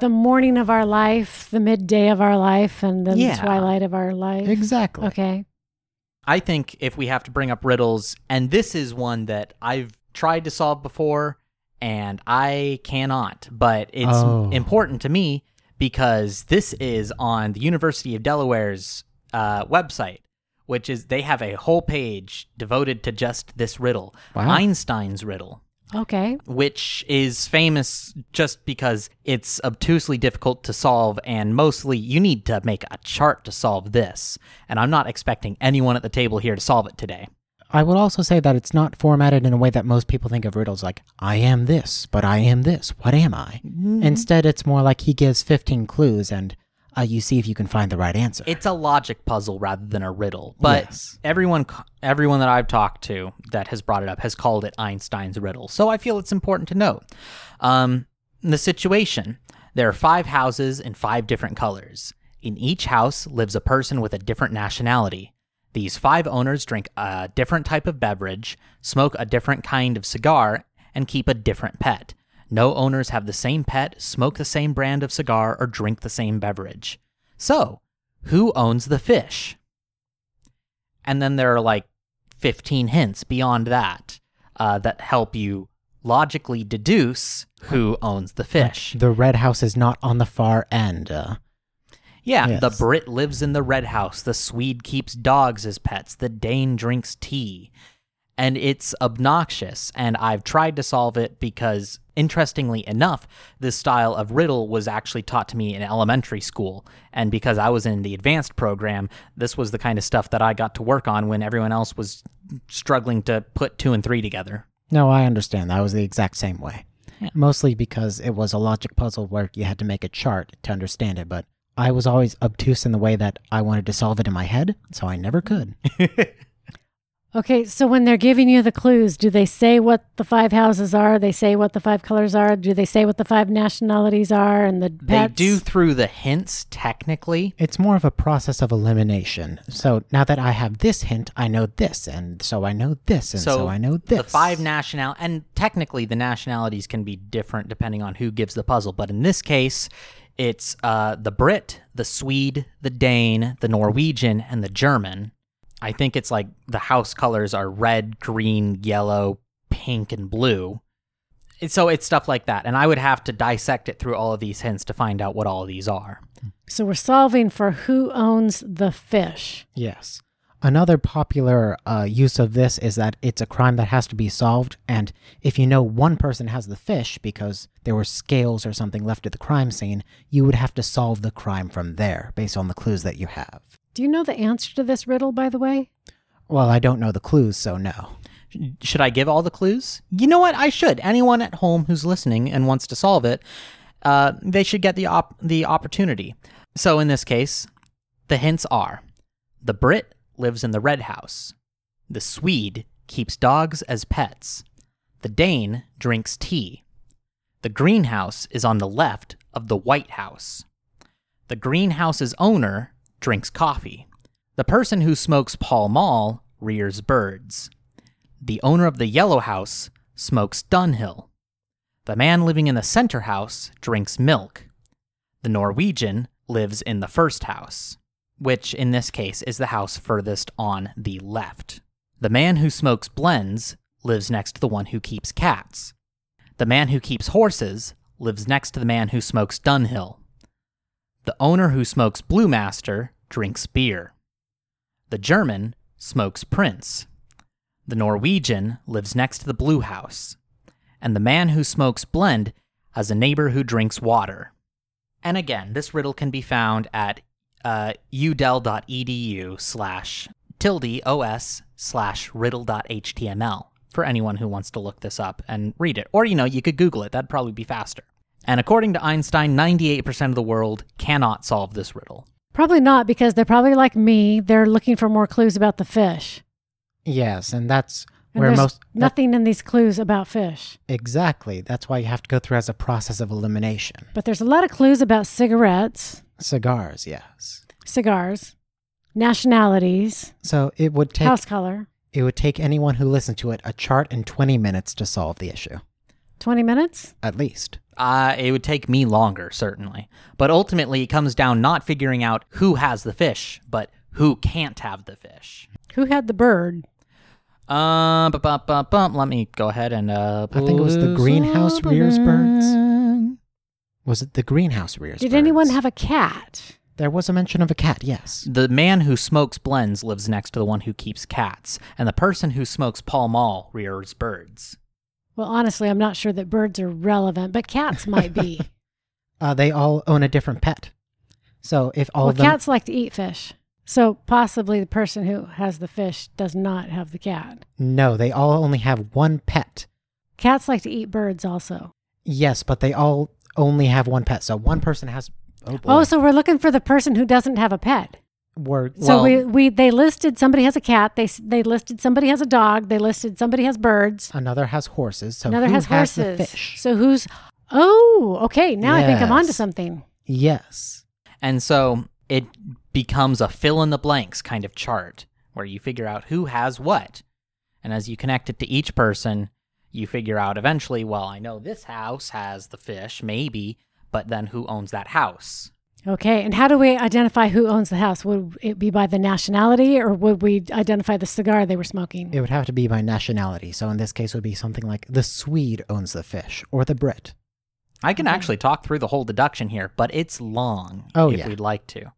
The morning of our life, the midday of our life, and then Yeah. the twilight of our life. Exactly. Okay. I think if we have to bring up riddles, and this is one that I've tried to solve before and I cannot, but it's Oh. important to me because this is on the University of Delaware's uh, website, which is they have a whole page devoted to just this riddle Wow. Einstein's riddle. Okay. which is famous just because it's obtusely difficult to solve and mostly you need to make a chart to solve this. And I'm not expecting anyone at the table here to solve it today. I would also say that it's not formatted in a way that most people think of riddles like, I am this, but I am this. What am I? Instead, it's more like he gives 15 clues and uh, you see if you can find the right answer. It's a logic puzzle rather than a riddle. But Yes. everyone everyone that I've talked to that has brought it up has called it Einstein's riddle. So I feel it's important to note. Um, the situation there are five houses in five different colors. In each house lives a person with a different nationality. These five owners drink a different type of beverage, smoke a different kind of cigar, and keep a different pet. No owners have the same pet, smoke the same brand of cigar, or drink the same beverage. So, who owns the fish? And then there are like 15 hints beyond that uh, that help you logically deduce who owns the fish. the red house is not on the far end. Uh, Yeah, the Brit lives in the red house. The Swede keeps dogs as pets. The Dane drinks tea. And it's obnoxious. And I've tried to solve it because, interestingly enough, this style of riddle was actually taught to me in elementary school. And because I was in the advanced program, this was the kind of stuff that I got to work on when everyone else was struggling to put two and three together. no, I understand. That was the exact same way. Yeah. Mostly because it was a logic puzzle where you had to make a chart to understand it, but I was always obtuse in the way that I wanted to solve it in my head, so I never could. Okay, so when they're giving you the clues, do they say what the five houses are? They say what the five colors are? Do they say what the five nationalities are and the They do through the hints, technically. It's more of a process of elimination. So now that I have this hint, I know this, and so I know this, and so, I know this. The five national and technically the nationalities can be different depending on who gives the puzzle, but in this case, it's uh, the Brit, the Swede, the Dane, the Norwegian, and the German. I think it's like the house colors are red, green, yellow, pink, and blue. It's- So it's stuff like that, and I would have to dissect it through all of these hints to find out what all of these are. So we're solving for who owns the fish. Yes. Another popular uh, use of this is that it's a crime that has to be solved, and if you know one person has the fish because there were scales or something left at the crime scene, you would have to solve the crime from there based on the clues that you have. Do you know the answer to this riddle, by the way? Well, I don't know the clues, so no. Should I give all the clues? You know what? I should. Anyone at home who's listening and wants to solve it, uh, they should get the op- the opportunity. So in this case, the hints are: the Brit lives in the red house, the Swede keeps dogs as pets, the Dane drinks tea, the greenhouse is on the left of the White House, the greenhouse's owner drinks coffee, the person who smokes Pall Mall rears birds. The owner of the yellow house smokes Dunhill. The man living in the center house drinks milk. The Norwegian lives in the first house, which in this case is the house furthest on the left. The man who smokes blends lives next to the one who keeps cats. The man who keeps horses lives next to the man who smokes Dunhill. The owner who smokes Blue Master drinks beer. The German smokes Prince. The Norwegian lives next to the Blue House. And the man who smokes Blend has a neighbor who drinks water. And again, this riddle can be found at uh, udel.edu slash tilde os slash riddle.html for anyone who wants to look this up and read it. Or, you know, you could Google it. That'd probably be faster. And according to Einstein, 98% of the world cannot solve this riddle. Probably not because they're probably like me. They're looking for more clues about the fish. Yes, and that's And where there's most that- nothing in these clues about fish. exactly. That's why you have to go through as a process of elimination. But there's a lot of clues about cigarettes, Cigars, yes. cigars, nationalities, So it would take house color. it would take anyone who listened to it a chart in 20 minutes to solve the issue, 20 minutes? at least. Uh, it would take me longer, certainly. But ultimately, it comes down not figuring out who has the fish, but who can't have the fish. Who had the bird? Uh, bu- bu- bu- bum. let me go ahead and. Uh, I think it was the greenhouse rears birds. Was it the greenhouse rears? Did anyone have a cat? There was a mention of a cat, yes. The man who smokes blends lives next to the one who keeps cats, and the person who smokes Pall Mall rears birds. Well, honestly, I'm not sure that birds are relevant, but cats might be. Uh, they all own a different pet. So if all well, of them, cats like to eat fish. So possibly the person who has the fish does not have the cat. no, they all only have one pet. Cats like to eat birds also. Yes, but they all only have one pet. So one person has. Oh, boy. Oh, so we're looking for the person who doesn't have a pet. We're So Well- we, we they listed somebody has a cat. They they listed somebody has a dog. They listed somebody has birds. another has horses. So Another who has has the horses. fish? So who's? Oh, okay. Now I think I'm onto something. yes. And so it becomes a fill in the blanks kind of chart where you figure out who has what. And as you connect it to each person, you figure out eventually, well, I know this house has the fish, maybe, but then who owns that house? Okay. And how do we identify who owns the house? Would it be by the nationality, or would we identify the cigar they were smoking? It would have to be by nationality. So in this case, it would be something like the Swede owns the fish or the Brit. I can Okay. actually talk through the whole deduction here, but it's long Oh, if yeah. we'd like to.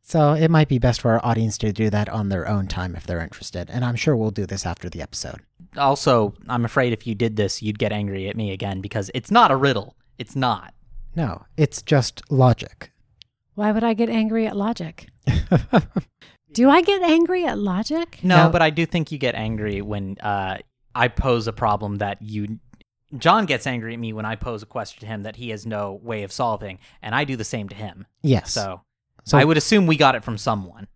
So it might be best for our audience to do that on their own time if they're interested. And I'm sure we'll do this after the episode. Also, I'm afraid if you did this, you'd get angry at me again because it's not a riddle. It's not. No, it's just logic. Why would I get angry at logic? Do I get angry at logic? No, Now- but I do think you get angry when uh, I pose a problem that you. John gets angry at me when I pose a question to him that he has no way of solving, and I do the same to him. yes. So, So- I would assume we got it from someone.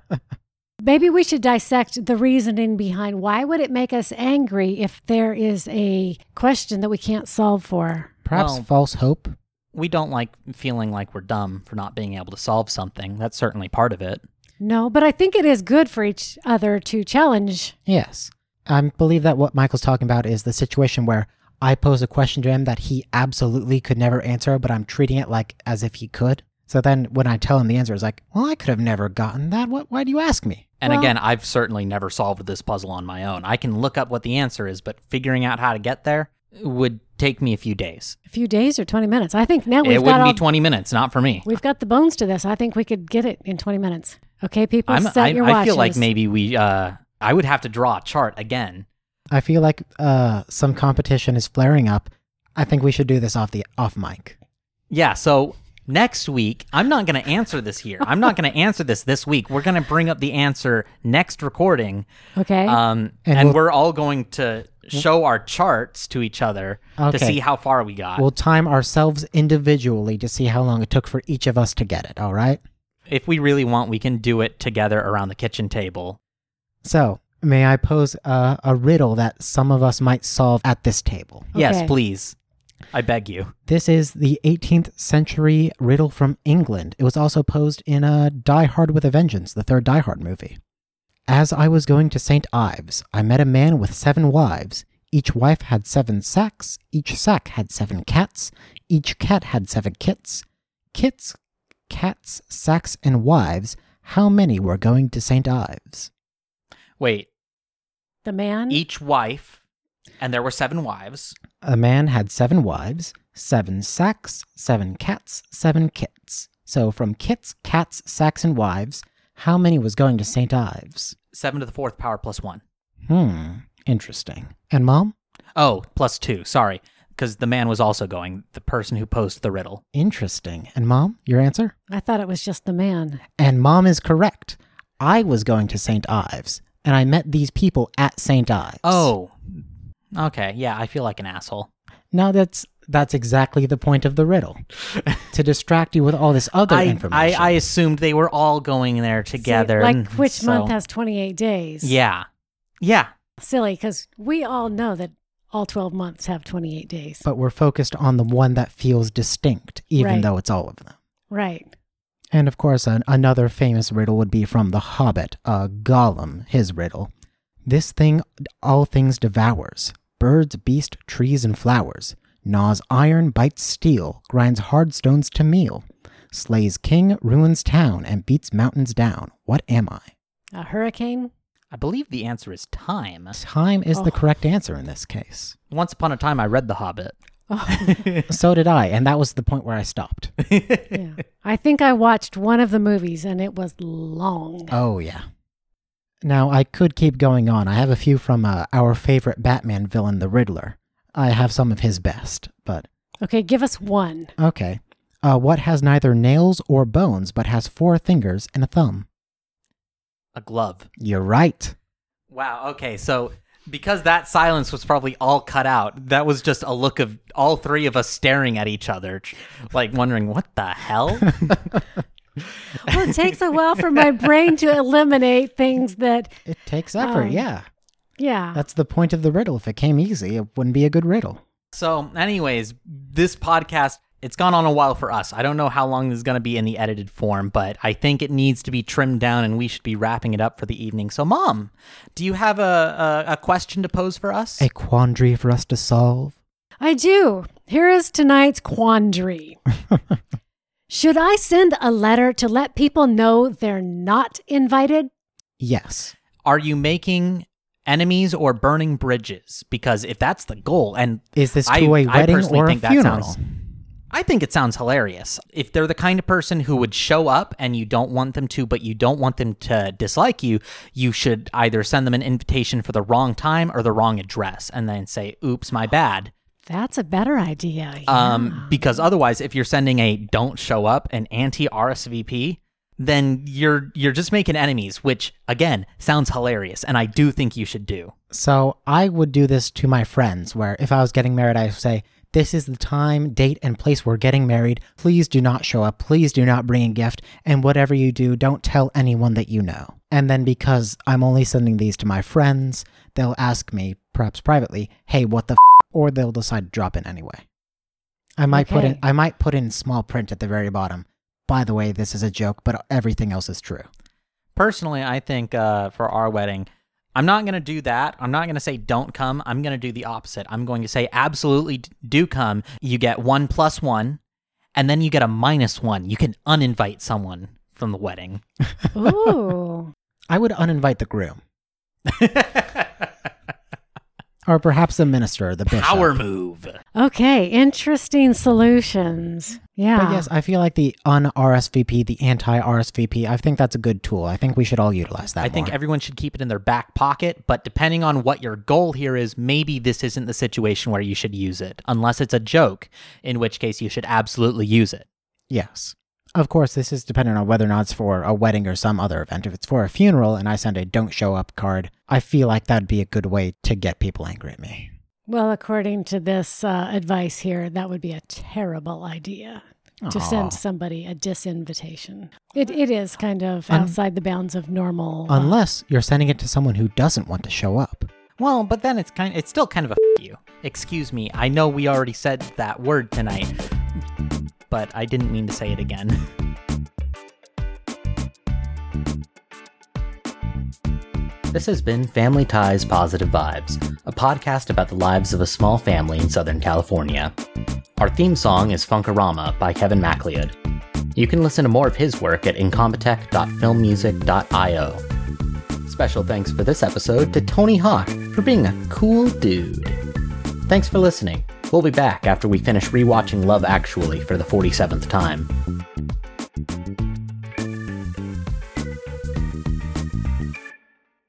Maybe we should dissect the reasoning behind why would it make us angry if there is a question that we can't solve for? Perhaps Well- false hope. We don't like feeling like we're dumb for not being able to solve something. That's certainly part of it. No, but I think it is good for each other to challenge. Yes. I believe that what Michael's talking about is the situation where I pose a question to him that he absolutely could never answer, but I'm treating it like as if he could. So then when I tell him the answer, it's like, well, I could have never gotten that. What, why do you ask me? And Well- again, I've certainly never solved this puzzle on my own. I can look up what the answer is, but figuring out how to get there would take me a few days. A few days or 20 minutes. I think now we've it got wouldn't all, be 20 minutes, not for me. we've got the bones to this. I think we could get it in 20 minutes. Okay, people, I'm, set I, your I feel like maybe we, uh, I would have to draw a chart again. I feel like uh, some competition is flaring up. I think we should do this off the off mic. Yeah, so next week, I'm not going to answer this here. I'm not going to answer this this week. We're going to bring up the answer next recording. Okay. Um, And and we'll- we're all going to show our charts to each other to see how far we got. We'll time ourselves individually to see how long it took for each of us to get it, all right? if we really want, we can do it together around the kitchen table. So, may I pose a, a riddle that some of us might solve at this table? Yes, please. I beg you. This is the 18th century riddle from England. It was also posed in a Die Hard with a Vengeance, the third Die Hard movie. As I was going to St. Ives, I met a man with seven wives. Each wife had seven sacks, each sack had seven cats, each cat had seven kits. Kits, cats, sacks, and wives, how many were going to St. Ives? Wait, the man. each wife, and there were seven wives. A man had seven wives, seven sacks, seven cats, seven kits. So from kits, cats, sacks, and wives, how many was going to St. Ives? Seven to the fourth power plus one. Hmm, interesting. And mom? Oh, plus two. Sorry. Because the man was also going, the person who posed the riddle. Interesting. And mom, your answer? I thought it was just the man. And mom is correct. I was going to St. Ives, and I met these people at St. Ives. Oh. Okay. Yeah, I feel like an asshole. Now that's that's exactly the point of the riddle. to distract you with all this other I, I, information. I assumed they were all going there See, together. like which so- month has 28 days? Yeah. Yeah. Silly, because we all know that all 12 months have 28 days. but we're focused on the one that feels distinct, even Right. though it's all of them. right. And of course, an, another famous riddle would be from The Hobbit, uh, Gollum, his riddle. This thing all things devours birds, beast, trees, and flowers. Gnaws iron, bites steel, grinds hard stones to meal. Slays king, ruins town, and beats mountains down. What am I? A hurricane? I believe the answer is time. Time is the Oh. correct answer in this case. Once upon a time, I read The Hobbit. Oh, So did I, and that was the point where I stopped. yeah. I think I watched one of the movies and it was long. Oh, yeah. Now, I could keep going on. I have a few from uh, our favorite Batman villain, the Riddler. I have some of his best, but Okay, give us one. okay. Uh, what has neither nails or bones but has four fingers and a thumb? A glove. You're right. Wow. Okay. So because that silence was probably all cut out, that was just a look of all three of us staring at each other, like wondering what the hell. Well, it takes a while for my brain to eliminate things that, It takes effort, Um, yeah. yeah. That's the point of the riddle. If it came easy, it wouldn't be a good riddle. so, anyways, this podcast. It's gone on a while for us. I don't know how long this is going to be in the edited form, but I think it needs to be trimmed down and we should be wrapping it up for the evening. So, Mom, do you have a, a, a question to pose for us? A quandary for us to solve? I do. Here is tonight's quandary. Should I send a letter to let people know they're not invited? Yes. Are you making enemies or burning bridges? Because if that's the goal, and Is this to I- a I wedding personally or a think that funeral? sounds- I think it sounds hilarious. If they're the kind of person who would show up and you don't want them to, but you don't want them to dislike you, you should either send them an invitation for the wrong time or the wrong address and then say, oops, my bad. That's a better idea. Um, because otherwise, if you're sending a don't show up, an anti RSVP, then you're you're just making enemies, which again sounds hilarious, and I do think you should do. So I would do this to my friends, where if I was getting married, I would say, This is the time, date, and place we're getting married. Please do not show up. Please do not bring a gift. And whatever you do, don't tell anyone that you know. And then because I'm only sending these to my friends, they'll ask me, perhaps privately, Hey, what the f? Or they'll decide to drop in anyway. I might put in I might put in small print at the very bottom. By the way, this is a joke, but everything else is true. Personally, I think uh, for our wedding, I'm not going to do that. I'm not going to say don't come. I'm going to do the opposite. I'm going to say absolutely do come. You get one plus one, and then you get a minus one. You can uninvite someone from the wedding. Ooh. I would uninvite the groom. Or perhaps the minister, the bishop. Power move. Okay, interesting solutions. Yeah. But yes, I feel like the un RSVP, the anti RSVP, I think that's a good tool. I think we should all utilize that. I think everyone should keep it in their back pocket, but depending on what your goal here is, maybe this isn't the situation where you should use it, unless it's a joke, in which case you should absolutely use it. yes. Of course, this is dependent on whether or not it's for a wedding or some other event. If it's for a funeral and I send a don't show up card, I feel like that'd be a good way to get people angry at me. well, according to this uh, advice here, that would be a terrible idea to Aw. send somebody a disinvitation. It, it is kind of Un- outside the bounds of normal. uh, Unless you're sending it to someone who doesn't want to show up. Well, but then it's kind it's still kind of a f- you. Excuse me. I know we already said that word tonight, but I didn't mean to say it again. This has been Family Ties Positive Vibes, a podcast about the lives of a small family in Southern California. Our theme song is Funkorama by Kevin MacLeod. You can listen to more of his work at incompetech.filmmusic.io. Special thanks for this episode to Tony Hawk for being a cool dude. Thanks for listening. We'll be back after we finish rewatching Love Actually for the 47th time.